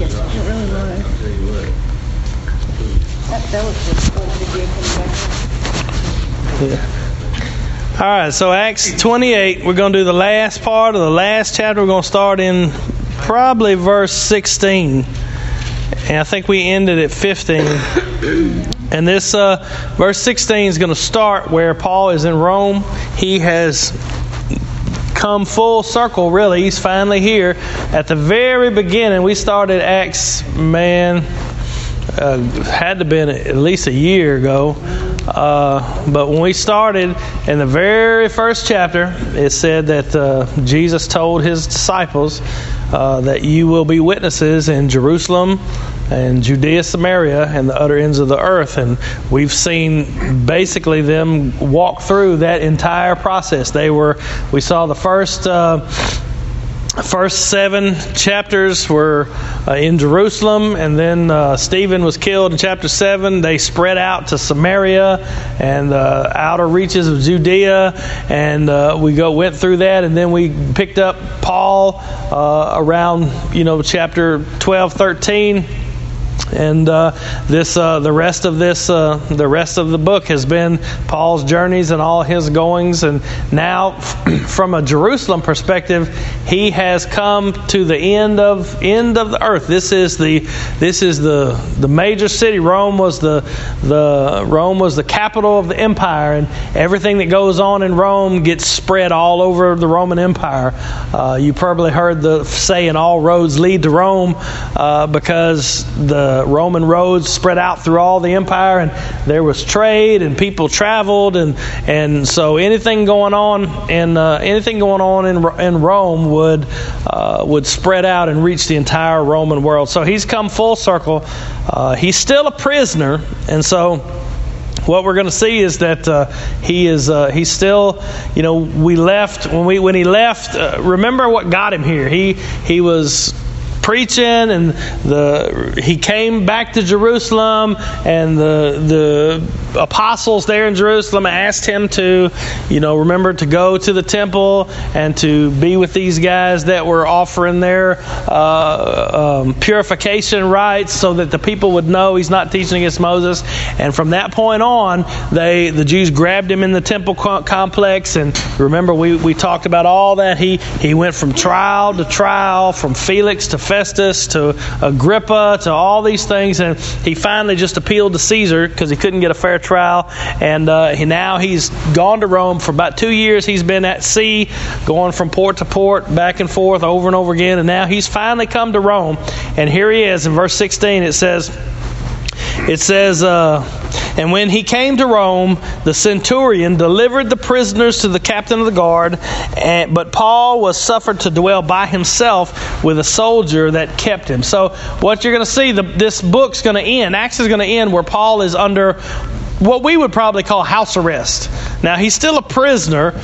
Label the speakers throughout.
Speaker 1: Really.
Speaker 2: I'll tell you what.
Speaker 1: That, the video
Speaker 3: Yeah. All right, so Acts 28, we're going to do the last part of the last chapter. We're going to start in probably verse 16. And I think we ended at 15. And this uh, verse 16 is going to start where Paul is in Rome. He has come full circle, really. He's finally here. At the very beginning, we started Acts, man, uh, had to been at least a year ago. Uh, but when we started in the very first chapter, it said that uh, Jesus told his disciples uh, that you will be witnesses in Jerusalem and Judea, Samaria, and the utter ends of the earth. And we've seen basically them walk through that entire process. They were, we saw the first. Uh, first seven chapters were uh, in Jerusalem, and then uh, Stephen was killed in chapter seven. They spread out to Samaria and the outer reaches of Judea, and uh, we go went through that, and then we picked up Paul uh, around you know chapter 12, 13 and uh, this uh, the rest of this uh, the rest of the book has been Paul's journeys and all his goings. And now from a Jerusalem perspective he has come to the end of end of the earth. This is the this is the the major city. Rome was the the Rome was the capital of the empire. And everything that goes on in Rome gets spread all over the Roman Empire. Uh, you probably heard the saying all roads lead to Rome uh, because the Roman roads spread out through all the empire, and there was trade, and people traveled, and and so anything going on in uh, anything going on in in Rome would uh, would spread out and reach the entire Roman world. So he's come full circle. Uh, he's still a prisoner, and so what we're going to see is that uh, he is uh, still you know we left when we when he left uh, remember what got him here he he was preaching and the he came back to Jerusalem and the the apostles there in Jerusalem asked him to you know remember to go to the temple and to be with these guys that were offering their uh, um, purification rites so that the people would know he's not teaching against Moses. And from that point on they the Jews grabbed him in the temple complex. And remember we, we talked about all that. He he went from trial to trial from Felix to Festus to Agrippa to all these things, and he finally just appealed to Caesar because he couldn't get a fair trial. And uh, he, now he's gone to Rome for about two years. He's been at sea, going from port to port, back and forth, over and over again. And now he's finally come to Rome. And here he is in verse 16. It says, it says, uh, and when he came to Rome, the centurion delivered the prisoners to the captain of the guard, and, but Paul was suffered to dwell by himself with a soldier that kept him. So, what you're going to see, the, this book's going to end. Acts is going to end where Paul is under what we would probably call house arrest. Now, he's still a prisoner,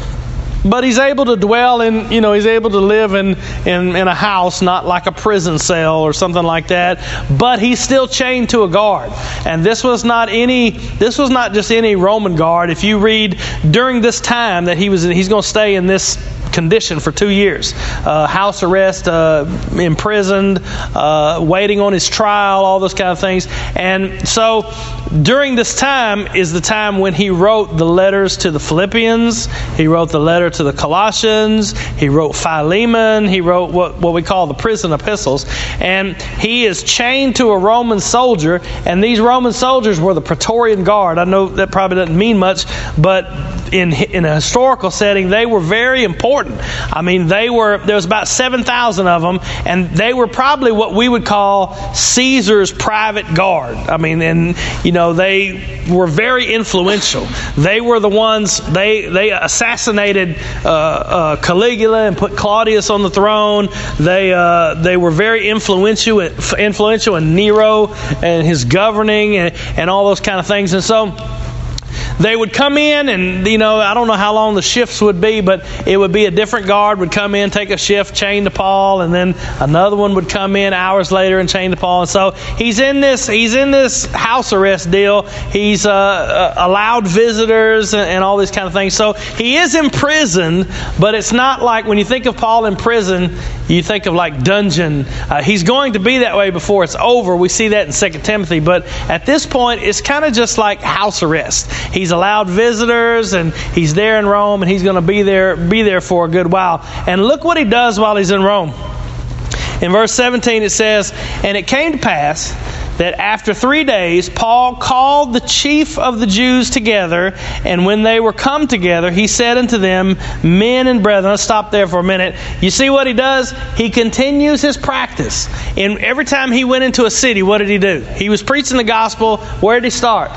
Speaker 3: but he's able to dwell in you know he's able to live in, in in a house not like a prison cell or something like that but he's still chained to a guard. And this was not any this was not just any roman guard. If you read during this time that he was in, he's going to stay in this condition for two years uh, house arrest uh, imprisoned uh, waiting on his trial all those kind of things and so during this time is the time when he wrote the letters to the philippians he wrote the letter to the Colossians. He wrote Philemon. He wrote what, what we call the prison epistles. And he is chained to a Roman soldier. And these Roman soldiers were the Praetorian Guard. I know that probably doesn't mean much, but in, in a historical setting, they were very important. I mean, they were, there was about 7,000 of them, and they were probably what we would call Caesar's private guard. I mean, and, you know, they were very influential. They were the ones, they, they assassinated uh, uh, Caligula and put Claudius on the throne. They uh, they were very influential influential in Nero and his governing and, and all those kind of things. And so they would come in and you know i don't know how long the shifts would be but it would be a different guard would come in take a shift chain to paul and then another one would come in hours later and chain to paul. And so he's in this he's in this house arrest deal. He's uh, uh, allowed visitors and, and all these kind of things. So he is in prison but it's not like when you think of paul in prison you think of like dungeon. Uh, he's going to be that way before it's over. We see that in 2 timothy. But at this point it's kind of just like house arrest. He's allowed visitors and he's there in Rome and he's going to be there be there for a good while. And look what he does while he's in Rome. In verse 17 it says, "And it came to pass that after 3 days Paul called the chief of the Jews together, and when they were come together, he said unto them, Men and brethren, let's stop there for a minute. You see what he does? He continues his practice. And every time he went into a city, what did he do? He was preaching the gospel. Where did he start?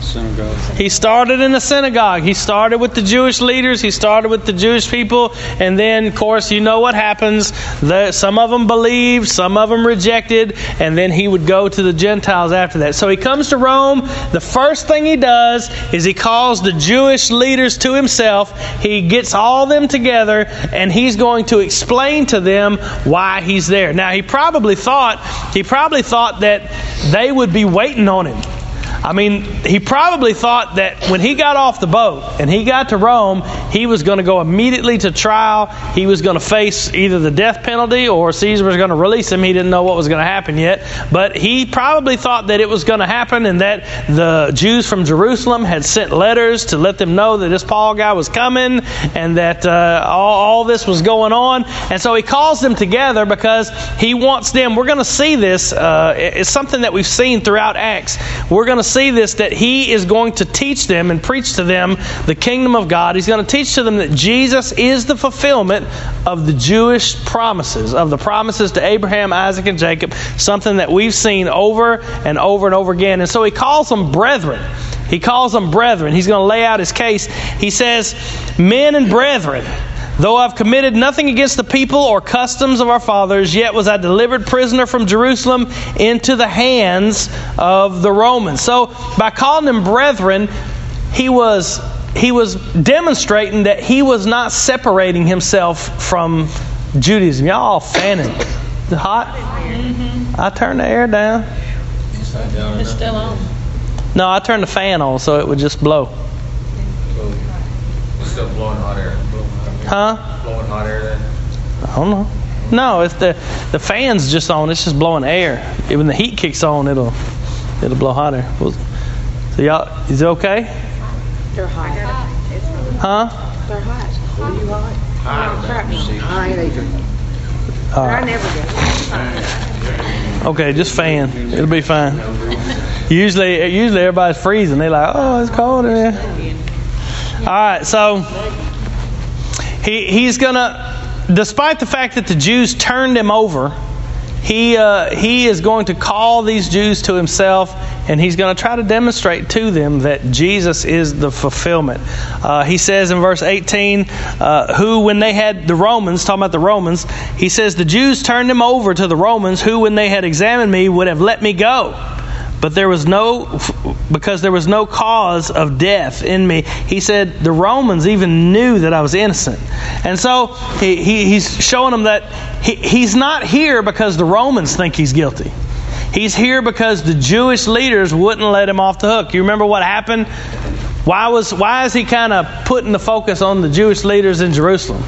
Speaker 2: Synagogue.
Speaker 3: He started in the synagogue. He started with the Jewish leaders. He started with the Jewish people. And then, of course, you know what happens. The, some of them believed, some of them rejected, and then he would go to the Gentiles after that. So he comes to Rome. The first thing he does is he calls the Jewish leaders to himself. He gets all them together, and he's going to explain to them why he's there. Now, he probably thought, he probably thought that they would be waiting on him. I mean, he probably thought that when he got off the boat and he got to Rome, he was going to go immediately to trial. He was going to face either the death penalty or Caesar was going to release him. He didn't know what was going to happen yet. But he probably thought that it was going to happen and that the Jews from Jerusalem had sent letters to let them know that this Paul guy was coming and that uh, all, all this was going on. And so he calls them together because he wants them. We're going to see this. Uh, it's something that we've seen throughout Acts. We're going to see this that he is going to teach them and preach to them the kingdom of God. He's going to teach to them that Jesus is the fulfillment of the Jewish promises, of the promises to Abraham, Isaac, and Jacob, something that we've seen over and over and over again. And so he calls them brethren. He calls them brethren. He's going to lay out his case. He says, Men and brethren. Though I've committed nothing against the people or customs of our fathers, yet was I delivered prisoner from Jerusalem into the hands of the Romans. So by calling them brethren, he was he was demonstrating that he was not separating himself from Judaism. Y'all all fanning. Is it hot? I turned the air down.
Speaker 1: It's still on.
Speaker 3: No, I turned the fan on so it would just blow.
Speaker 2: It's still blowing hot air.
Speaker 3: Huh?
Speaker 2: Blowing hot air then.
Speaker 3: I don't know. No, if the the fan's just on, it's just blowing air. When the heat kicks on, it'll it'll blow hot air. Well, So y'all, is it okay?
Speaker 4: They're hot.
Speaker 3: Huh?
Speaker 4: They're hot. Are you hot?
Speaker 2: Hot.
Speaker 4: Crap, no. I ain't either.
Speaker 3: All
Speaker 4: I never do.
Speaker 3: Okay, just fan. It'll be fine. Usually, usually everybody's freezing. They're like, "Oh, it's cold in here." All right, so he he's gonna, despite the fact that the Jews turned him over, he uh, he is going to call these Jews to himself, and he's going to try to demonstrate to them that Jesus is the fulfillment. Uh, he says in verse 18, uh, who when they had the Romans, talking about the Romans, he says the Jews turned him over to the Romans, who when they had examined me would have let me go. But there was no, because there was no cause of death in me. He said the Romans even knew that I was innocent. And so he, he, he's showing them that he, he's not here because the Romans think he's guilty. He's here because the Jewish leaders wouldn't let him off the hook. You remember what happened? Why was why is he kind of putting the focus on the Jewish leaders in Jerusalem?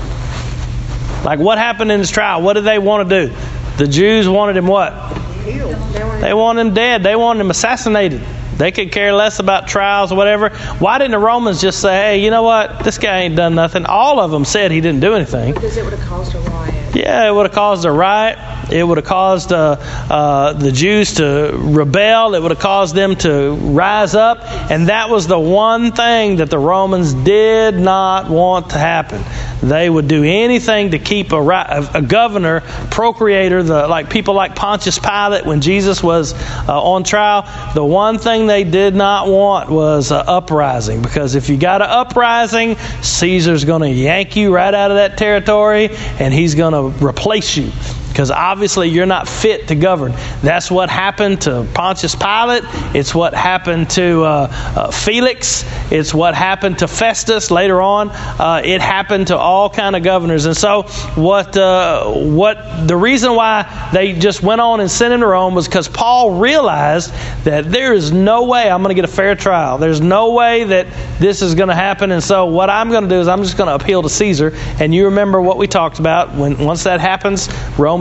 Speaker 3: Like what happened in his trial? What did they want to do? The Jews wanted him what?
Speaker 4: They
Speaker 3: want him dead. They want him assassinated. They could care less about trials or whatever. Why didn't the Romans just say, hey, you know what? This guy ain't done nothing. All of them said he didn't do anything.
Speaker 4: because it would have caused a riot.
Speaker 3: Yeah, it would have caused a riot. It would have caused uh, uh, the Jews to rebel. It would have caused them to rise up. And that was the one thing that the Romans did not want to happen. They would do anything to keep a, a, governor, procurator, the, like people like Pontius Pilate when Jesus was uh, on trial. The one thing they did not want was an uprising. Because if you got an uprising, Caesar's going to yank you right out of that territory and he's going to replace you. Because obviously you're not fit to govern. That's what happened to Pontius Pilate. It's what happened to uh, uh, Felix. It's what happened to Festus later on. Uh, it happened to all kind of governors. And so what uh, what the reason why they just went on and sent him to Rome was because Paul realized that there is no way I'm going to get a fair trial. There's no way that this is going to happen. And so what I'm going to do is I'm just going to appeal to Caesar. And you remember what we talked about when once that happens,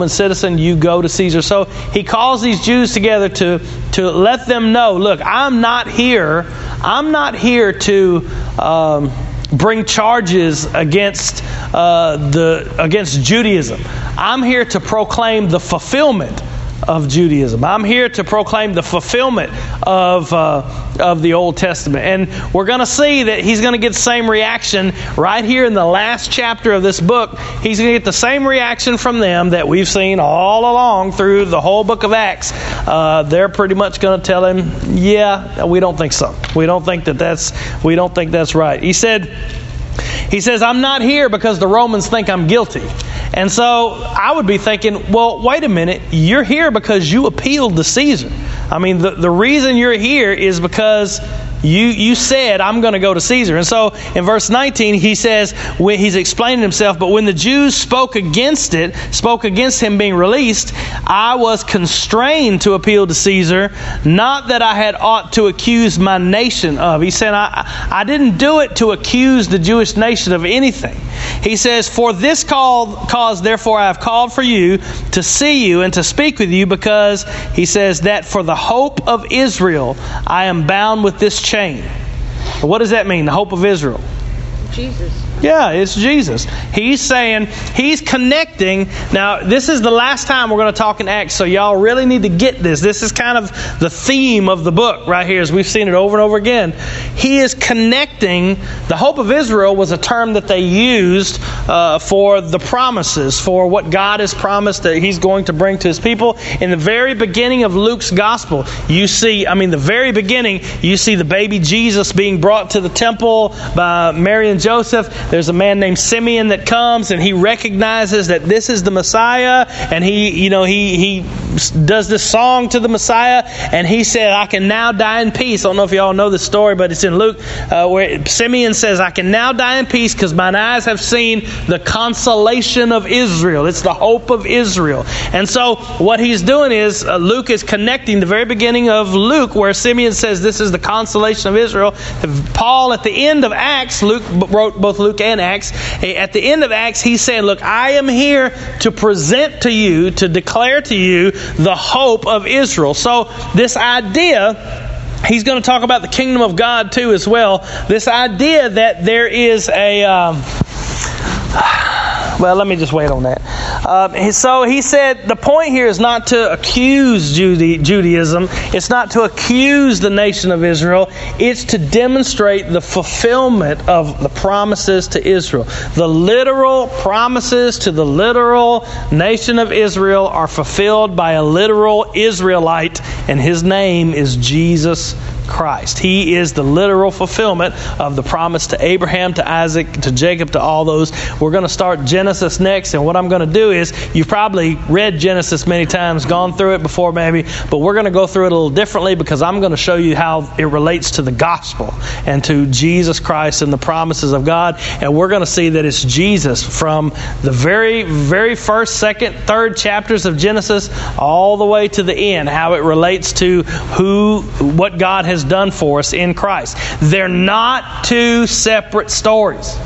Speaker 3: Roman citizen, you go to Caesar. So he calls these Jews together to to let them know, look, I'm not here. I'm not here to. Um, bring charges against uh, the against Judaism. I'm here to proclaim the fulfillment of Judaism. I'm here to proclaim the fulfillment of, uh, of the Old Testament. And we're going to see that he's going to get the same reaction right here in the last chapter of this book. He's going to get the same reaction from them that we've seen all along through the whole book of Acts. Uh, they're pretty much going to tell him, yeah, we don't think so. We don't think that that's, we don't think that's right. He said, he says, I'm not here because the Romans think I'm guilty. And so I would be thinking, well, wait a minute. You're here because you appealed to Caesar. I mean, the, the reason you're here is because you, you said, I'm going to go to Caesar. And so in verse 19, he says, when he's explaining himself, but when the Jews spoke against it, spoke against him being released, I was constrained to appeal to Caesar, not that I had ought to accuse my nation of. He said, I, I didn't do it to accuse the Jewish nation of anything. He says, For this call, cause, therefore, I have called for you to see you and to speak with you, because he says that for the hope of Israel I am bound with this chain. What does that mean? The hope of Israel.
Speaker 4: Jesus.
Speaker 3: Yeah, it's Jesus. He's saying, he's connecting. Now, this is the last time we're going to talk in Acts, so y'all really need to get this. This is kind of the theme of the book right here, as we've seen it over and over again. He is connecting. The hope of Israel was a term that they used uh, for the promises, for what God has promised that he's going to bring to his people. In the very beginning of Luke's gospel, you see, I mean, the very beginning, you see the baby Jesus being brought to the temple by Mary and Joseph. There's a man named Simeon that comes and he recognizes that this is the Messiah, and he, you know, he he does this song to the Messiah, and he said, "I can now die in peace." I don't know if y'all know the story, but it's in Luke uh, where Simeon says, "I can now die in peace because mine eyes have seen the consolation of Israel." It's the hope of Israel, and so what he's doing is uh, Luke is connecting the very beginning of Luke, where Simeon says, "This is the consolation of Israel." Paul at the end of Acts, Luke wrote both Luke and Acts. At the end of Acts, he's saying, Look, I am here to present to you, to declare to you the hope of Israel. So, this idea. He's going to talk about the kingdom of God too, as well. This idea that there is a. Um, well, let me just wait on that. Uh, so he said the point here is not to accuse Judaism, it's not to accuse the nation of Israel, it's to demonstrate the fulfillment of the promises to Israel. The literal promises to the literal nation of Israel are fulfilled by a literal Israelite, and his name is Jesus Christ. He is the literal fulfillment of the promise to Abraham, to Isaac, to Jacob, to all those. We're going to start Genesis next, and what I'm going to do is you've probably read Genesis many times, gone through it before maybe, but we're going to go through it a little differently because I'm going to show you how it relates to the gospel and to Jesus Christ and the promises of God. And we're going to see that it's Jesus from the very, very first, second, third chapters of Genesis all the way to the end, how it relates to who, what God has done for us in Christ. They're not two separate stories.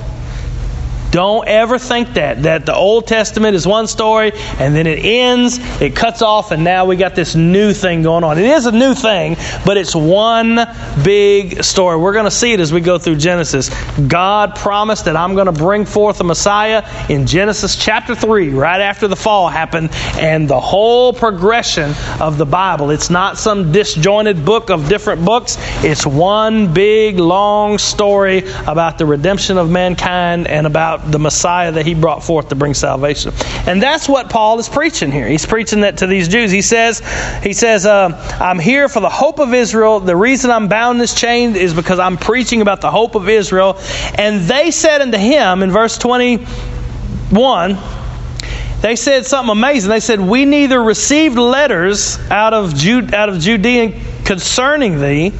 Speaker 3: Don't ever think that that the Old Testament is one story and then it ends, it cuts off, and now we got this new thing going on. It is a new thing, but it's one big story. We're going to see it as we go through Genesis. God promised that I'm going to bring forth a Messiah in Genesis chapter 3, right after the fall happened, and the whole progression of the Bible. It's not some disjointed book of different books. It's one big long story about the redemption of mankind and about the Messiah that he brought forth to bring salvation. And that's what Paul is preaching here. He's preaching that to these Jews. He says, he says, uh, I'm here for the hope of Israel. The reason I'm bound this chain is because I'm preaching about the hope of Israel. And they said unto him in verse 21, they said something amazing. They said, We neither received letters out of, Jude, out of Judean concerning thee,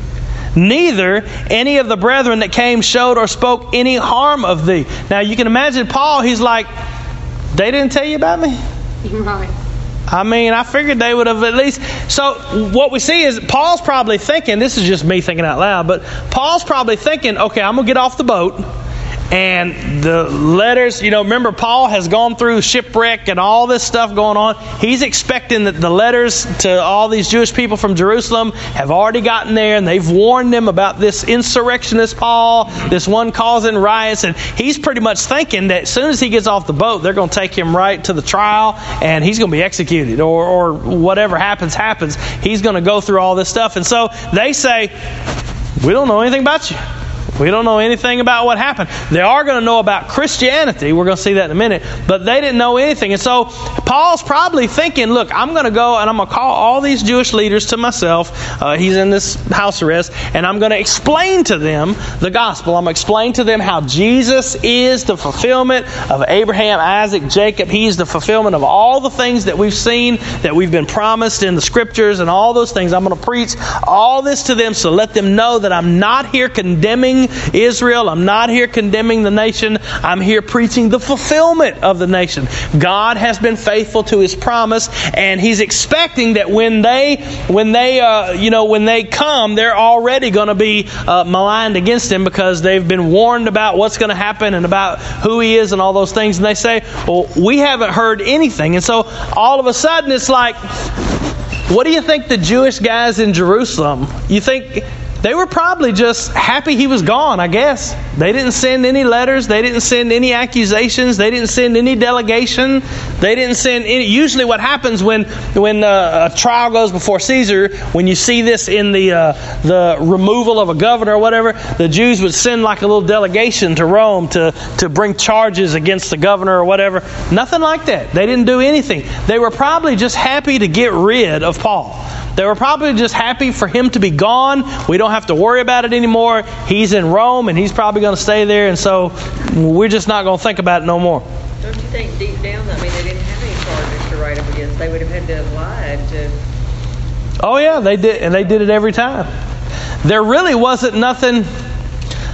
Speaker 3: neither any of the brethren that came showed or spoke any harm of thee. Now you can imagine Paul, he's like, They didn't tell you about me?
Speaker 4: Right.
Speaker 3: I mean, I figured they would have at least. So, what we see is Paul's probably thinking, this is just me thinking out loud, but Paul's probably thinking, okay, I'm going to get off the boat. And the letters, you know, remember Paul has gone through shipwreck and all this stuff going on. He's expecting that the letters to all these Jewish people from Jerusalem have already gotten there and they've warned them about this insurrectionist Paul, this one causing riots. And he's pretty much thinking that as soon as he gets off the boat, they're going to take him right to the trial and he's going to be executed or, or whatever happens, happens. He's going to go through all this stuff. And so they say, We don't know anything about you. We don't know anything about what happened. They are going to know about Christianity. We're going to see that in a minute. But they didn't know anything. And so Paul's probably thinking, look, I'm going to go and I'm going to call all these Jewish leaders to myself. Uh, he's in this house arrest. And I'm going to explain to them the gospel. I'm going to explain to them how Jesus is the fulfillment of Abraham, Isaac, Jacob. He's the fulfillment of all the things that we've seen, that we've been promised in the scriptures, and all those things. I'm going to preach all this to them so let them know that I'm not here condemning Israel. I'm not here condemning the nation. I'm here preaching the fulfillment of the nation. God has been faithful to His promise, and He's expecting that when they, when they, uh, you know, when they come, they're already going to be uh, maligned against Him because they've been warned about what's going to happen and about who He is and all those things. And they say, "Well, we haven't heard anything," and so all of a sudden it's like. What do you think the Jewish guys in Jerusalem? You think they were probably just happy he was gone, I guess. They didn't send any letters. They didn't send any accusations. They didn't send any delegation. They didn't send any. Usually, what happens when when uh, a trial goes before Caesar, when you see this in the uh, the removal of a governor or whatever, the Jews would send like a little delegation to Rome to to bring charges against the governor or whatever. Nothing like that. They didn't do anything. They were probably just happy to get rid of Paul. They were probably just happy for him to be gone. We don't have to worry about it anymore. He's in Rome and he's probably going to stay there, and so we're just not going to think about it no more.
Speaker 1: Don't you think deep down, I mean, they didn't have any charges to write up against. They would have had to have lied to.
Speaker 3: Oh yeah, they did, and they did it every time. There really wasn't nothing.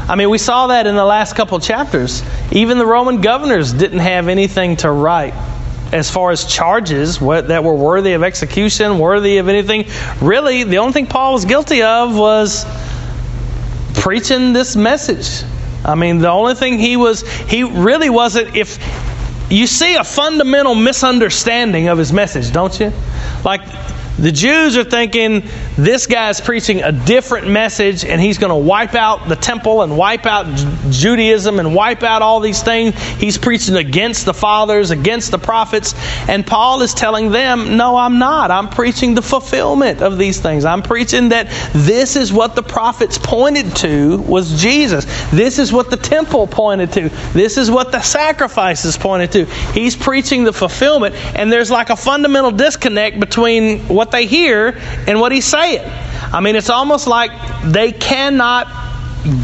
Speaker 3: I mean, we saw that in the last couple chapters. Even the Roman governors didn't have anything to write as far as charges what, that were worthy of execution, worthy of anything. Really, the only thing Paul was guilty of was preaching this message. I mean, the only thing he was, he really wasn't, if you see a fundamental misunderstanding of his message, don't you? Like, the Jews are thinking this guy's preaching a different message and he's going to wipe out the temple and wipe out Judaism and wipe out all these things. He's preaching against the fathers, against the prophets. And Paul is telling them, No, I'm not. I'm preaching the fulfillment of these things. I'm preaching that this is what the prophets pointed to was Jesus. This is what the temple pointed to. This is what the sacrifices pointed to. He's preaching the fulfillment. And there's like a fundamental disconnect between what they hear and what he's saying. I mean, it's almost like they cannot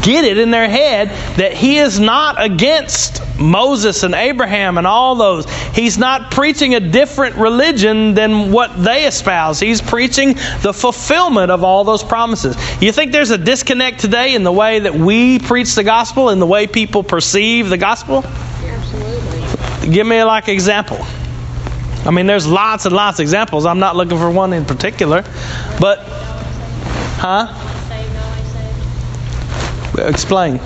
Speaker 3: get it in their head that he is not against Moses and Abraham and all those. He's not preaching a different religion than what they espouse. He's preaching the fulfillment of all those promises. You think there's a disconnect today in the way that we preach the gospel and the way people perceive the gospel?
Speaker 4: Absolutely.
Speaker 3: Give me like example. I mean, there's lots and lots of examples. I'm not looking for one in particular, but huh?
Speaker 5: Saved, always saved.
Speaker 3: Explain.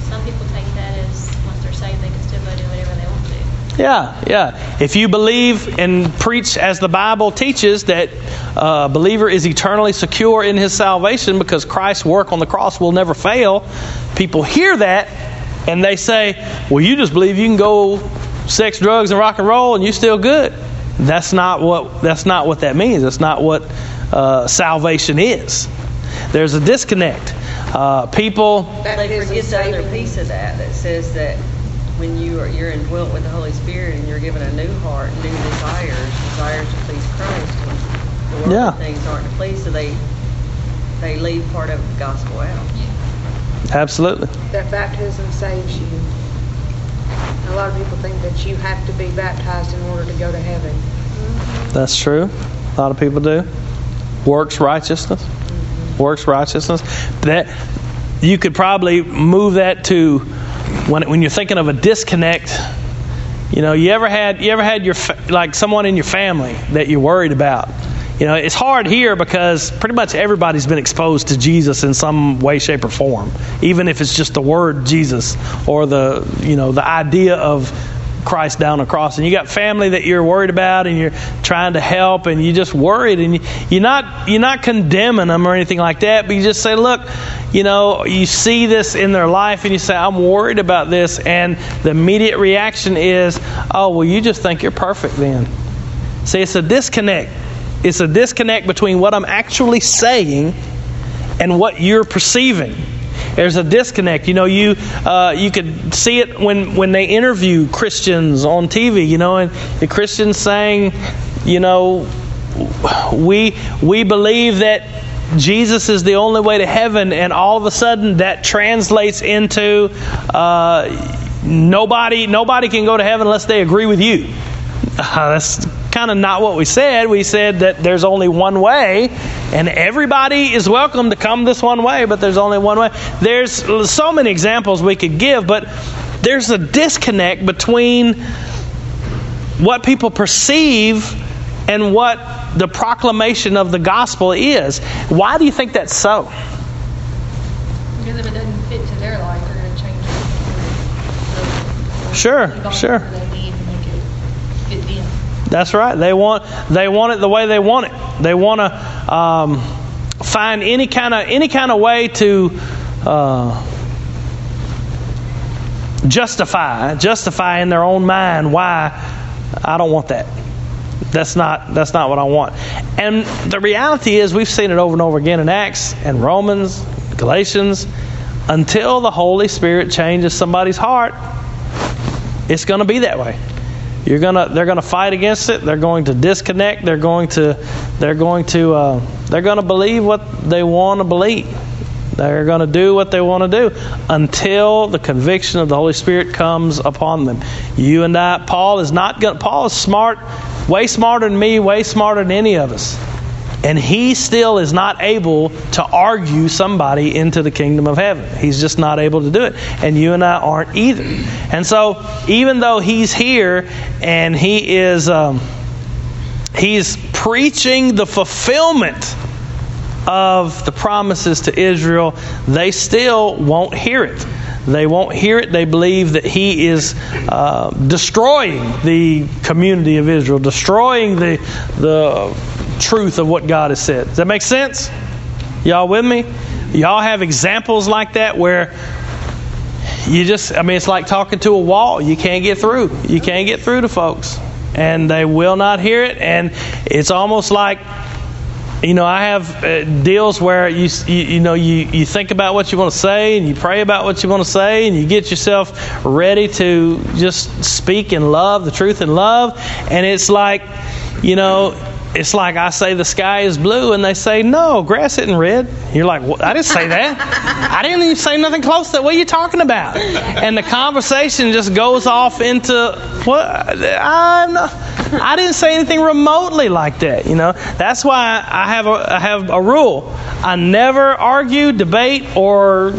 Speaker 5: Some people take that as once they're saved, they can still go do whatever they want to.
Speaker 3: Yeah, yeah. If you believe and preach as the Bible teaches that a believer is eternally secure in his salvation because Christ's work on the cross will never fail, people hear that and they say, "Well, you just believe you can go sex, drugs, and rock and roll, and you're still good." That's not what that's not what that means. That's not what uh, salvation is. There's a disconnect. Uh, people
Speaker 1: They
Speaker 4: Baptism
Speaker 1: forget the other piece of that that says that when you are you're indwelt with the Holy Spirit and you're given a new heart, new desires, desires to please Christ, and the worldly
Speaker 3: Yeah.
Speaker 1: things aren't to please, so they they leave part of the gospel out.
Speaker 3: absolutely.
Speaker 4: That baptism saves you. A lot of people think that you have to be baptized in order to go to heaven. Mm-hmm.
Speaker 3: That's true. A lot of people do. Works righteousness. Mm-hmm. Works righteousness. That you could probably move that to when when you're thinking of a disconnect. You know, you ever had you ever had your like someone in your family that you're worried about. You know, it's hard here because pretty much everybody's been exposed to Jesus in some way, shape, or form, even if it's just the word Jesus or the you know the idea of Christ down a cross. And you got family that you're worried about, and you're trying to help, and you're just worried, and you, you're not you're not condemning them or anything like that, but you just say, look, you know, you see this in their life, and you say, I'm worried about this, and the immediate reaction is, oh, well, you just think you're perfect then. See, it's a disconnect. It's a disconnect between what I'm actually saying and what you're perceiving. There's a disconnect. You know, you uh, you could see it when when they interview Christians on TV. You know, and the Christians saying, you know, we we believe that Jesus is the only way to heaven, and all of a sudden that translates into uh, nobody nobody can go to heaven unless they agree with you. Uh, that's kind of not what we said. We said that there's only one way, and everybody is welcome to come this one way, but there's only one way. There's so many examples we could give, but there's a disconnect between what people perceive and what the proclamation of the gospel is. Why do you think that's so?
Speaker 5: Because if it doesn't fit to their life, they're going to change it.
Speaker 3: Sure, sure. That's right. They want they want it the way they want it. They want to um, find any kind of any kind of way to uh, justify justify in their own mind why I don't want that. That's not that's not what I want. And the reality is we've seen it over and over again in Acts and Romans, Galatians. Until the Holy Spirit changes somebody's heart, it's going to be that way. You're gonna they're gonna fight against it. They're going to disconnect. They're going to they're going to uh, they're going to believe what they want to believe. They're going to do what they want to do until the conviction of the Holy Spirit comes upon them. You and I, Paul is not going. Paul is smart, way smarter than me, way smarter than any of us, and he still is not able to argue somebody into the kingdom of heaven. He's just not able to do it, and you and I aren't either. And so, even though he's here and he is, um, he's preaching the fulfillment of the promises to Israel, they still won't hear it. They won't hear it. They believe that he is uh, destroying the community of Israel, destroying the the truth of what God has said. Does that make sense? Y'all with me? Y'all have examples like that where you just, I mean, it's like talking to a wall. You can't get through. You can't get through to folks. And they will not hear it. And it's almost like, you know, I have uh, deals where you, you you know you, you think about what you want to say and you pray about what you want to say and you get yourself ready to just speak in love, the truth in love, and it's like, you know, it's like I say the sky is blue and they say no, grass isn't red. You're like, I didn't say that. I didn't even say nothing close to that. What are you talking about? And the conversation just goes off into what I'm not. I didn't say anything remotely like that. You know, that's why I have a, I have a rule. I never argue, debate, or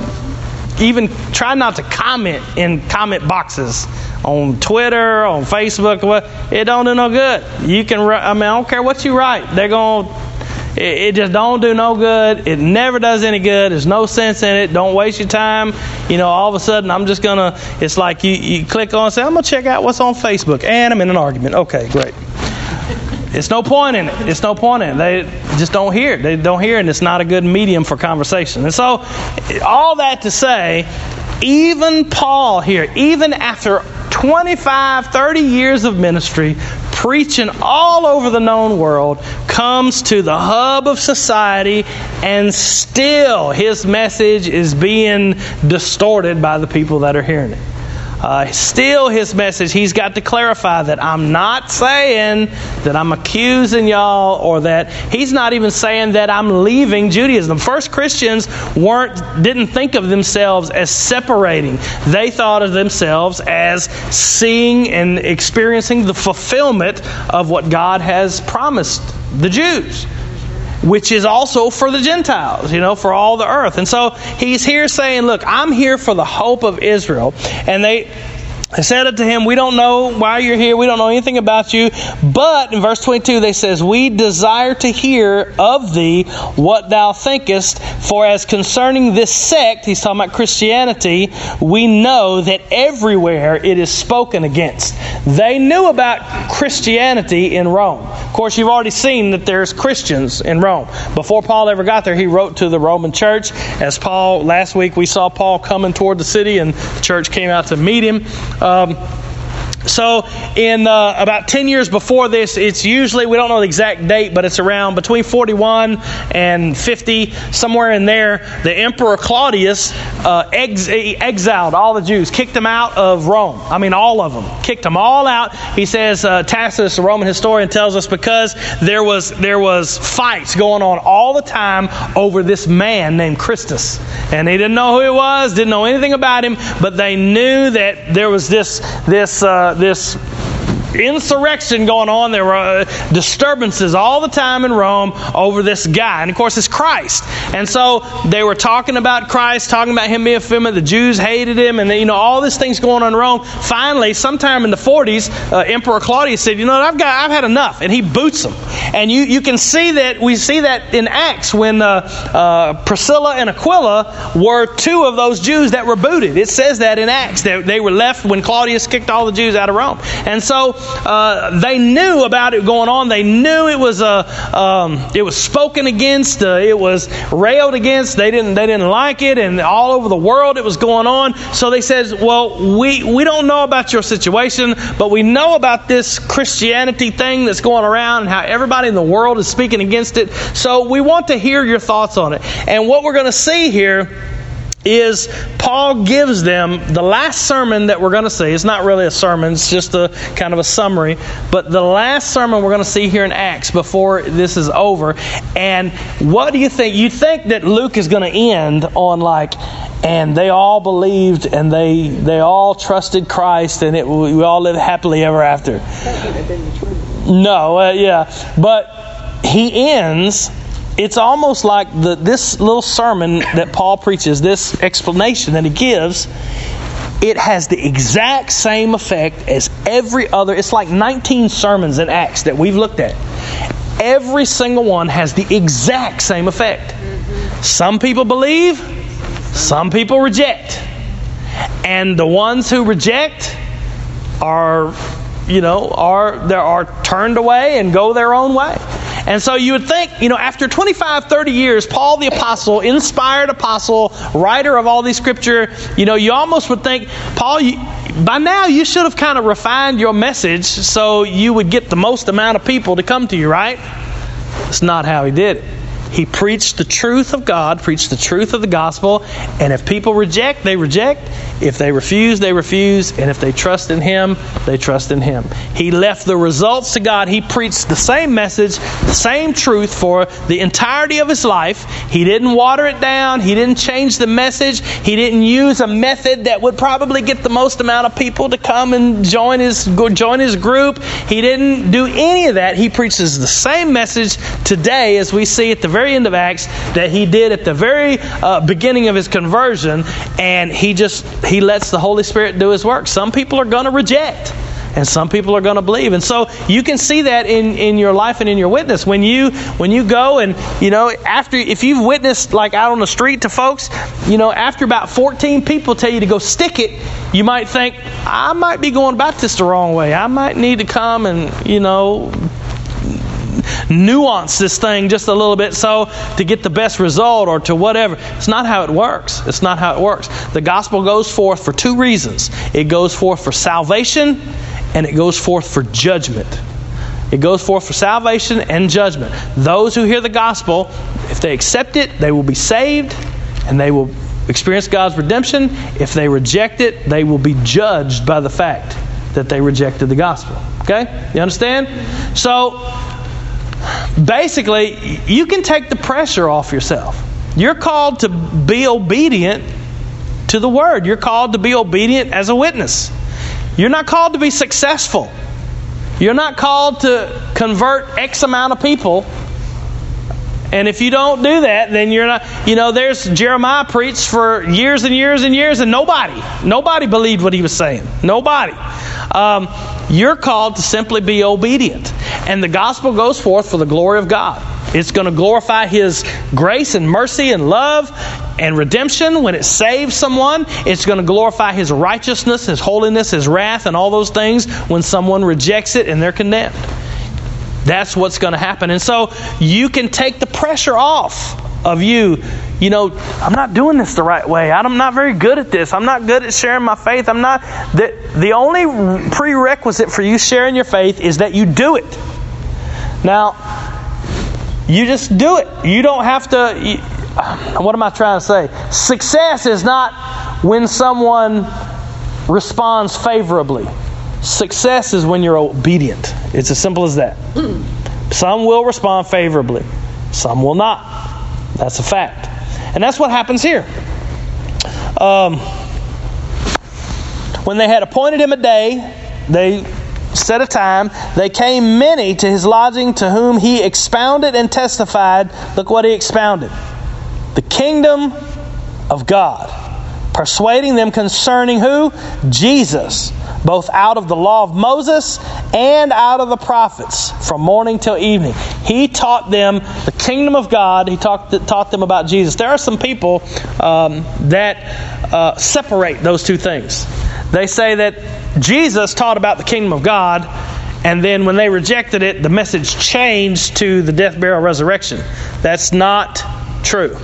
Speaker 3: even try not to comment in comment boxes on Twitter, on Facebook. It don't do no good. You can. I mean, I don't care what you write. They're going. to It, it just don't do no good. It never does any good. There's no sense in it. Don't waste your time. You know, all of a sudden I'm just gonna. It's like you, you click on say I'm gonna check out what's on Facebook, and I'm in an argument. Okay, great. It's no point in it. It's no point in it. They just don't hear it. They don't hear it, and it's not a good medium for conversation. And so, all that to say, even Paul here, even after 25, 30 years of ministry, preaching all over the known world, comes to the hub of society, and still his message is being distorted by the people that are hearing it. Uh, still his message, he's got to clarify that I'm not saying that I'm accusing y'all or that he's not even saying that I'm leaving Judaism. First Christians weren't didn't think of themselves as separating. They thought of themselves as seeing and experiencing the fulfillment of what God has promised the Jews which is also for the Gentiles, you know, for all the earth. And so he's here saying, Look, I'm here for the hope of Israel. And they they said unto him, We don't know why you're here. We don't know anything about you. But in verse 22, they says, We desire to hear of thee what thou thinkest. For as concerning this sect, he's talking about Christianity, we know that everywhere it is spoken against. They knew about Christianity in Rome. Of course, you've already seen that there's Christians in Rome. Before Paul ever got there, he wrote to the Roman church. As Paul, last week we saw Paul coming toward the city, and the church came out to meet him. Um, so, in uh, about 10 years before this, it's usually, we don't know the exact date, but it's around between 41 and 50, somewhere in there. The Emperor Claudius uh, ex- exiled all the Jews, kicked them out of Rome. I mean, all of them. Kicked them all out. He says, uh, Tacitus, the Roman historian, tells us because there was, there was fights going on all the time over this man named Christus. And they didn't know who he was, didn't know anything about him, but they knew that there was this, this, uh, this insurrection going on. There were uh, disturbances all the time in Rome over this guy. And of course, it's Christ. And so they were talking about Christ, talking about him being effeminate. The Jews hated him, and you know, all these things going on in Rome. Finally, sometime in the 40s, uh, Emperor Claudius said, You know, I've, got, I've had enough. And he boots them. And you, you can see that, we see that in Acts when uh, uh, Priscilla and Aquila were two of those Jews that were booted. It says that in Acts. They, they were left when Claudius kicked all the Jews out of Rome. And so uh, they knew about it going on. They knew it was uh, um, it was spoken against. Uh, it was railed against. They didn't they didn't like it, and all over the world it was going on. So they said, "Well, we we don't know about your situation, but we know about this Christianity thing that's going around and how everybody in the world is speaking against it. So we want to hear your thoughts on it." And what we're going to see here is Paul gives them the last sermon that we're going to see. It's not really a sermon, it's just a kind of a summary. But the last sermon we're going to see here in Acts before this is over. And what do you think? You think that Luke is going to end on like, and they all believed and they they all trusted Christ and it, we all lived happily ever after. No, uh, yeah. But he ends it's almost like the, this little sermon that Paul preaches, this explanation that he gives, it has the exact same effect as every other. It's like 19 sermons in Acts that we've looked at. Every single one has the exact same effect. Some people believe, some people reject. And the ones who reject are, you know, are, they are turned away and go their own way. And so you would think, you know, after 25, 30 years, Paul the Apostle, inspired apostle, writer of all these scripture, you know, you almost would think, Paul, you, by now you should have kind of refined your message so you would get the most amount of people to come to you, right? It's not how he did it. He preached the truth of God, preached the truth of the gospel, and if people reject, they reject. If they refuse, they refuse. And if they trust in Him, they trust in Him. He left the results to God. He preached the same message, the same truth for the entirety of his life. He didn't water it down. He didn't change the message. He didn't use a method that would probably get the most amount of people to come and join his join his group. He didn't do any of that. He preaches the same message today as we see at the very end of Acts that he did at the very uh, beginning of his conversion, and he just he lets the Holy Spirit do his work. Some people are going to reject and some people are going to believe. And so you can see that in, in your life and in your witness. When you when you go and you know after if you've witnessed like out on the street to folks you know after about 14 people tell you to go stick it you might think i might be going about this the wrong way. I might need to come and you know nuance this thing just a little bit so to get the best result or to whatever. It's not how it works. It's not how it works. The gospel goes forth for two reasons it goes forth for salvation and it goes forth for judgment. It goes forth for salvation and judgment. Those who hear the gospel, if they accept it, they will be saved and they will experience God's redemption. If they reject it, they will be judged by the fact that they rejected the gospel. Okay? You understand? So, basically, you can take the pressure off yourself. You're called to be obedient to the word. You're called to be obedient as a witness. You're not called to be successful. You're not called to convert X amount of people. And if you don't do that, then you're not, you know, there's Jeremiah preached for years and years and years, and nobody, nobody believed what he was saying. Nobody. Um, you're called to simply be obedient. And the gospel goes forth for the glory of God. It's going to glorify His grace and mercy and love and redemption when it saves someone. It's going to glorify His righteousness, His holiness, His wrath, and all those things when someone rejects it and they're condemned. That's what's going to happen. And so you can take the pressure off of you. You know, I'm not doing this the right way. I'm not very good at this. I'm not good at sharing my faith. I'm not. The, the only prerequisite for you sharing your faith is that you do it. Now, you just do it. You don't have to. You, what am I trying to say? Success is not when someone responds favorably. Success is when you're obedient. It's as simple as that. Some will respond favorably, some will not. That's a fact. And that's what happens here. Um, when they had appointed him a day, they set a time, they came many to his lodging to whom he expounded and testified. Look what he expounded the kingdom of God, persuading them concerning who? Jesus, both out of the law of Moses and out of the prophets, from morning till evening. He taught them the kingdom of God, he taught, taught them about Jesus. There are some people um, that uh, separate those two things. They say that Jesus taught about the kingdom of God, and then when they rejected it, the message changed to the death, burial, resurrection. That's not true.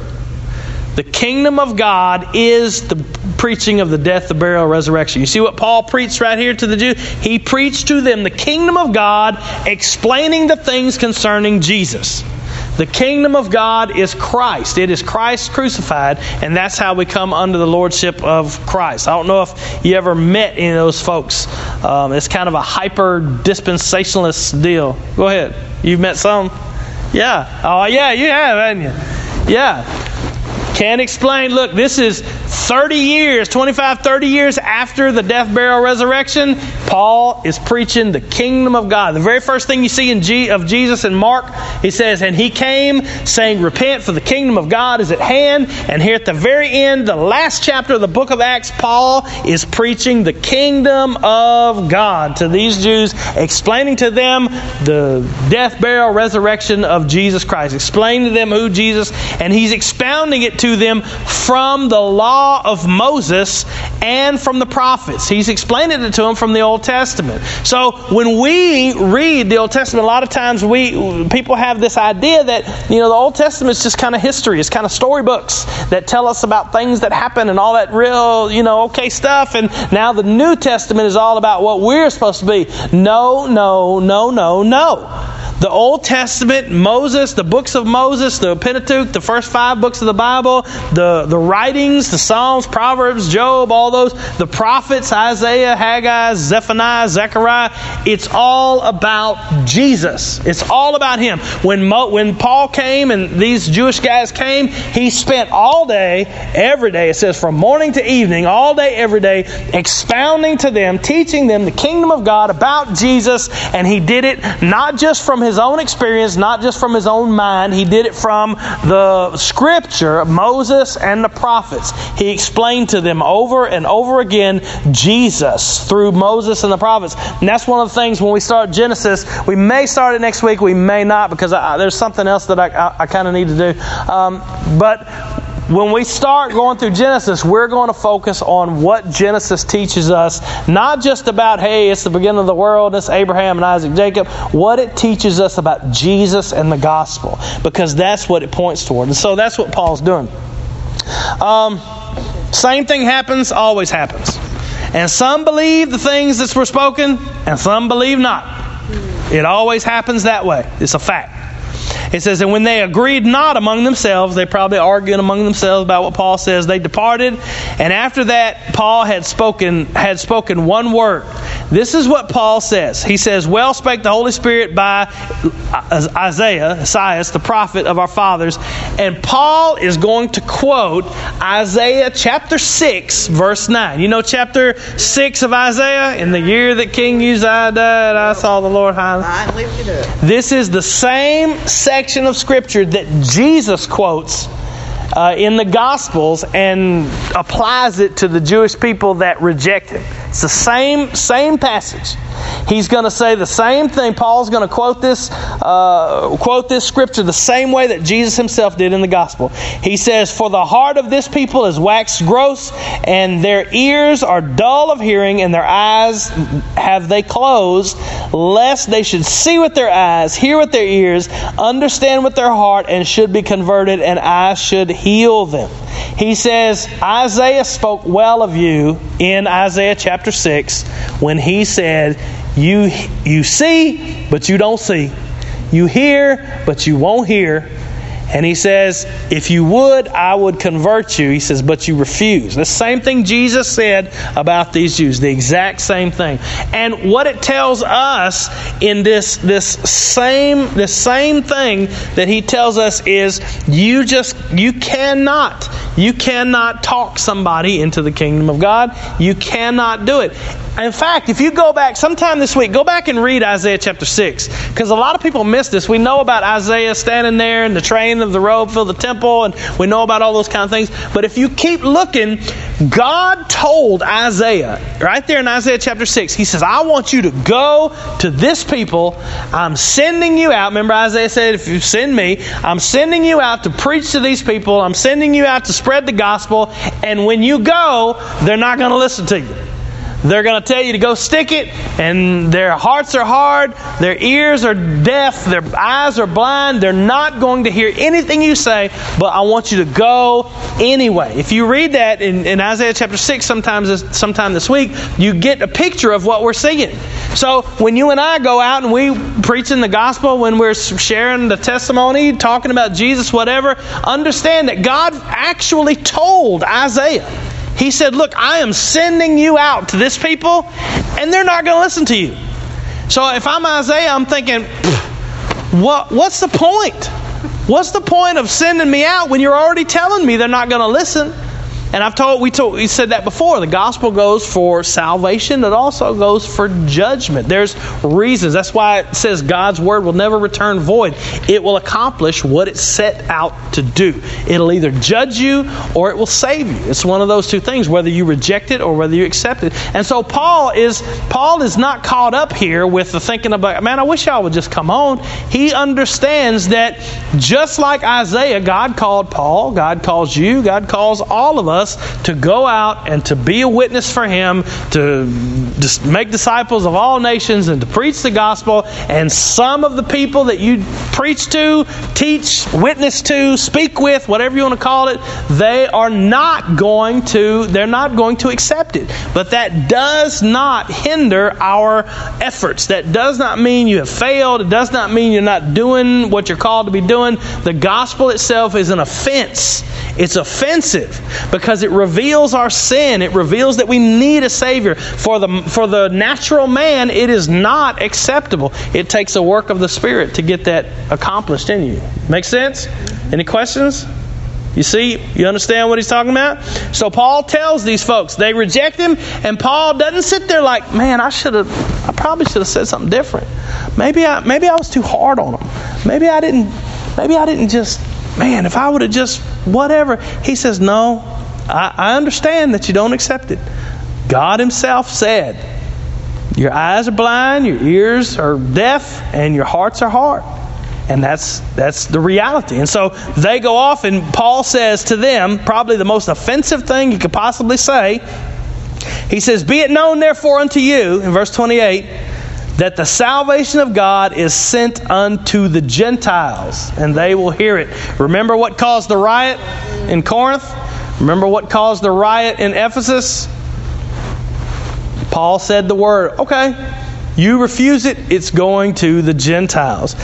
Speaker 3: The kingdom of God is the preaching of the death, the burial, resurrection. You see what Paul preached right here to the Jews? He preached to them the kingdom of God, explaining the things concerning Jesus. The kingdom of God is Christ. It is Christ crucified, and that's how we come under the lordship of Christ. I don't know if you ever met any of those folks. Um, it's kind of a hyper dispensationalist deal. Go ahead. You've met some? Yeah. Oh, yeah, you have, haven't you? Yeah. Can't explain. Look, this is 30 years, 25, 30 years after the death, burial, resurrection. Paul is preaching the kingdom of God. The very first thing you see in G, of Jesus in Mark, he says, And he came saying, Repent, for the kingdom of God is at hand. And here at the very end, the last chapter of the book of Acts, Paul is preaching the kingdom of God to these Jews, explaining to them the death, burial, resurrection of Jesus Christ, explaining to them who Jesus, and he's expounding it to them from the law of Moses and from the prophets. He's explaining it to them from the Old Testament. So when we read the Old Testament, a lot of times we people have this idea that you know the Old Testament is just kind of history. It's kind of storybooks that tell us about things that happen and all that real you know okay stuff. And now the New Testament is all about what we're supposed to be. No, no, no, no, no. The Old Testament, Moses, the books of Moses, the Pentateuch, the first five books of the Bible, the, the writings, the Psalms, Proverbs, Job, all those, the prophets, Isaiah, Haggai, Zephaniah, Zechariah, it's all about Jesus. It's all about Him. When, Mo, when Paul came and these Jewish guys came, he spent all day, every day, it says from morning to evening, all day, every day, expounding to them, teaching them the kingdom of God about Jesus, and he did it not just from his own experience, not just from his own mind. He did it from the scripture, Moses and the prophets. He explained to them over and over again Jesus through Moses and the prophets. And that's one of the things when we start Genesis, we may start it next week, we may not, because I, there's something else that I, I, I kind of need to do. Um, but when we start going through Genesis, we're going to focus on what Genesis teaches us, not just about, hey, it's the beginning of the world, it's Abraham and Isaac, Jacob, what it teaches us about Jesus and the gospel, because that's what it points toward. And so that's what Paul's doing. Um, same thing happens, always happens. And some believe the things that were spoken, and some believe not. It always happens that way. It's a fact. It says, And when they agreed not among themselves, they probably arguing among themselves about what Paul says, they departed. And after that, Paul had spoken, had spoken one word. This is what Paul says. He says, Well spake the Holy Spirit by uh, Isaiah, Isaiah, the prophet of our fathers. And Paul is going to quote Isaiah chapter 6, verse 9. You know chapter 6 of Isaiah? In the year that King Uzziah died, I saw the Lord high.
Speaker 6: I lifted up.
Speaker 3: This is the same section of Scripture that Jesus quotes uh, in the Gospels and applies it to the Jewish people that reject him. It's the same same passage. He's going to say the same thing. Paul's going to quote this uh, quote this scripture the same way that Jesus himself did in the Gospel. He says, "For the heart of this people is waxed gross, and their ears are dull of hearing, and their eyes have they closed, lest they should see with their eyes, hear with their ears, understand with their heart, and should be converted, and I should heal them." He says, Isaiah spoke well of you in Isaiah chapter 6 when he said, You, you see, but you don't see. You hear, but you won't hear. And he says, If you would, I would convert you. He says, But you refuse. The same thing Jesus said about these Jews, the exact same thing. And what it tells us in this, this, same, this same thing that he tells us is you just, you cannot, you cannot talk somebody into the kingdom of God. You cannot do it. In fact, if you go back sometime this week, go back and read Isaiah chapter 6. Because a lot of people miss this. We know about Isaiah standing there and the train of the robe filled the temple, and we know about all those kind of things. But if you keep looking, God told Isaiah, right there in Isaiah chapter 6, He says, I want you to go to this people. I'm sending you out. Remember, Isaiah said, If you send me, I'm sending you out to preach to these people. I'm sending you out to spread the gospel. And when you go, they're not going to listen to you. They're going to tell you to go stick it, and their hearts are hard, their ears are deaf, their eyes are blind. They're not going to hear anything you say, but I want you to go anyway. If you read that in, in Isaiah chapter 6 sometimes sometime this week, you get a picture of what we're seeing. So when you and I go out and we preaching the gospel, when we're sharing the testimony, talking about Jesus, whatever, understand that God actually told Isaiah he said, Look, I am sending you out to this people, and they're not going to listen to you. So if I'm Isaiah, I'm thinking, what, What's the point? What's the point of sending me out when you're already telling me they're not going to listen? And I've told we told we said that before. The gospel goes for salvation. It also goes for judgment. There's reasons. That's why it says God's word will never return void. It will accomplish what it set out to do. It'll either judge you or it will save you. It's one of those two things, whether you reject it or whether you accept it. And so Paul is Paul is not caught up here with the thinking about, man, I wish y'all would just come on. He understands that just like Isaiah, God called Paul, God calls you, God calls all of us us to go out and to be a witness for Him, to just make disciples of all nations, and to preach the gospel. And some of the people that you preach to, teach, witness to, speak with, whatever you want to call it, they are not going to, they're not going to accept it. But that does not hinder our efforts. That does not mean you have failed. It does not mean you're not doing what you're called to be doing. The gospel itself is an offense. It's offensive because because it reveals our sin. It reveals that we need a Savior. For the, for the natural man, it is not acceptable. It takes a work of the Spirit to get that accomplished in you. Make sense? Any questions? You see, you understand what he's talking about? So Paul tells these folks, they reject him, and Paul doesn't sit there like, man, I should have, I probably should have said something different. Maybe I, maybe I was too hard on them. Maybe I didn't, maybe I didn't just, man, if I would have just, whatever. He says, no, I, I understand that you don't accept it. God Himself said, Your eyes are blind, your ears are deaf, and your hearts are hard. And that's that's the reality. And so they go off, and Paul says to them, probably the most offensive thing he could possibly say. He says, Be it known therefore unto you, in verse 28, that the salvation of God is sent unto the Gentiles, and they will hear it. Remember what caused the riot in Corinth? Remember what caused the riot in Ephesus? Paul said the word, okay, you refuse it, it's going to the Gentiles.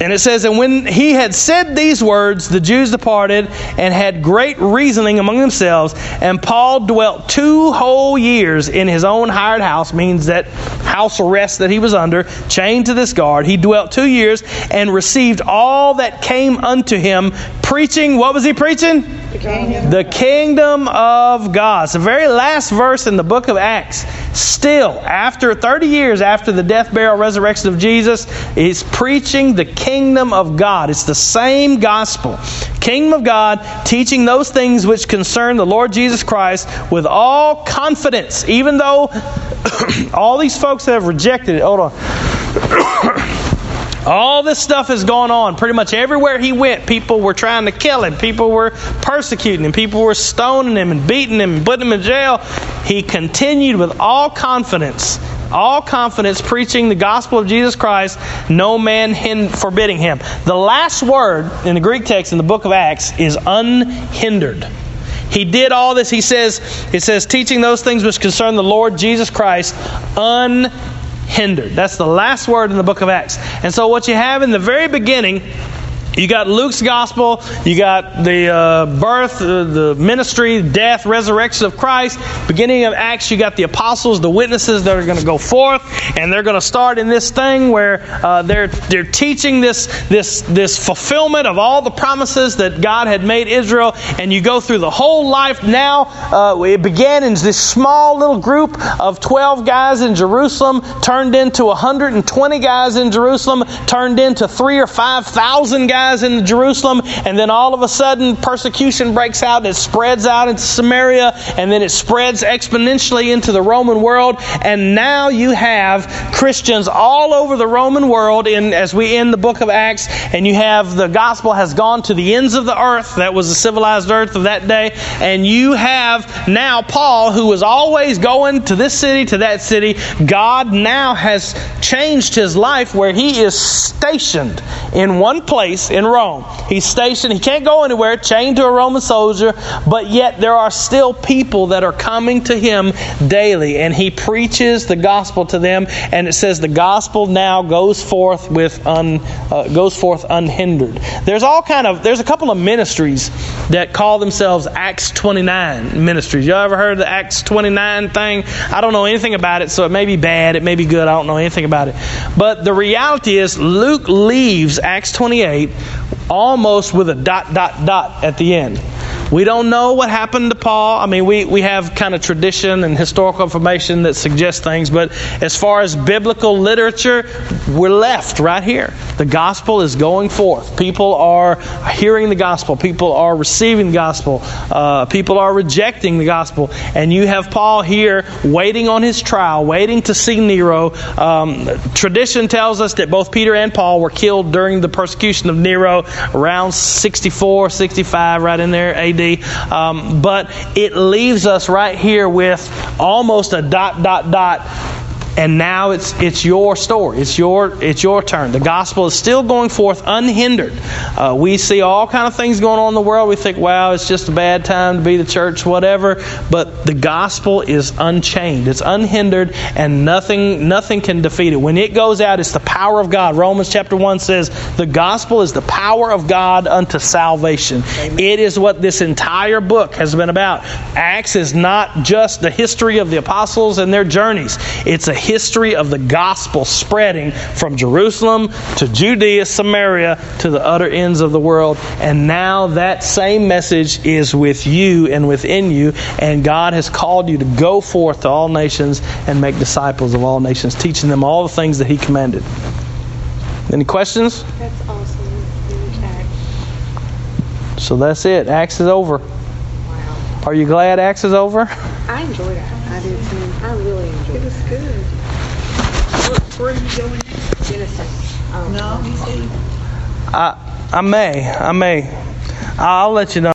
Speaker 3: And it says, And when he had said these words, the Jews departed and had great reasoning among themselves. And Paul dwelt two whole years in his own hired house, means that house arrest that he was under, chained to this guard. He dwelt two years and received all that came unto him, preaching. What was he preaching? The kingdom the kingdom of God. It's the very last verse in the book of Acts. Still, after 30 years after the death, burial, resurrection of Jesus, is preaching the kingdom of God. It's the same gospel. Kingdom of God, teaching those things which concern the Lord Jesus Christ with all confidence, even though all these folks have rejected it. Hold on. All this stuff has gone on. Pretty much everywhere he went, people were trying to kill him. People were persecuting him. People were stoning him and beating him and putting him in jail. He continued with all confidence, all confidence, preaching the gospel of Jesus Christ, no man forbidding him. The last word in the Greek text in the book of Acts is unhindered. He did all this. He says, it says, teaching those things which concern the Lord Jesus Christ unhindered. That's the last word in the book of Acts. And so, what you have in the very beginning, you got Luke's gospel, you got the uh, birth, uh, the ministry, death, resurrection of Christ. Beginning of Acts, you got the apostles, the witnesses that are going to go forth, and they're going to start in this thing where uh, they're they're teaching this this this fulfillment of all the promises that God had made Israel. And you go through the whole life. Now uh, it began in this small little group of twelve guys in Jerusalem, turned into 120 guys in Jerusalem, turned into three or five thousand guys in Jerusalem, and then all of a sudden persecution breaks out. It spreads out into Samaria, and then it spreads exponentially into the Roman world. And now you have Christians all over the Roman world. In as we end the book of Acts, and you have the gospel has gone to the ends of the earth. That was the civilized earth of that day, and you have now Paul, who was always going to this city to that city. God now has changed his life where he is stationed in one place in Rome. He's stationed, he can't go anywhere, chained to a Roman soldier, but yet there are still people that are coming to him daily, and he preaches the gospel to them, and it says the gospel now goes forth with un, uh, goes forth unhindered. There's all kind of there's a couple of ministries that call themselves Acts 29 ministries. Y'all ever heard the Acts 29 thing? I don't know anything about it, so it may be bad, it may be good. I don't know anything about it. But the reality is Luke leaves Acts 28 almost with a dot, dot, dot at the end. We don't know what happened to Paul. I mean, we, we have kind of tradition and historical information that suggests things, but as far as biblical literature, we're left right here. The gospel is going forth. People are hearing the gospel. People are receiving the gospel. Uh, people are rejecting the gospel. And you have Paul here waiting on his trial, waiting to see Nero. Um, tradition tells us that both Peter and Paul were killed during the persecution of Nero around 64, 65, right in there, AD. Um, but it leaves us right here with almost a dot, dot, dot and now it's it's your story. It's your it's your turn. The gospel is still going forth unhindered. Uh, we see all kind of things going on in the world. We think, wow, it's just a bad time to be the church, whatever. But the gospel is unchained. It's unhindered, and nothing nothing can defeat it. When it goes out, it's the power of God. Romans chapter one says the gospel is the power of God unto salvation. It is what this entire book has been about. Acts is not just the history of the apostles and their journeys. It's a history of the gospel spreading from Jerusalem to Judea, Samaria, to the utter ends of the world. And now that same message is with you and within you. And God has called you to go forth to all nations and make disciples of all nations, teaching them all the things that He commanded. Any questions?
Speaker 4: That's awesome.
Speaker 3: So that's it. Acts is over.
Speaker 4: Wow.
Speaker 3: Are you glad Acts is over?
Speaker 4: I enjoyed it. I did too. I really enjoyed it. It was good.
Speaker 6: Where are you going next?
Speaker 4: Genesis. Um,
Speaker 6: No, he said
Speaker 3: I I may. I may. I'll let you know.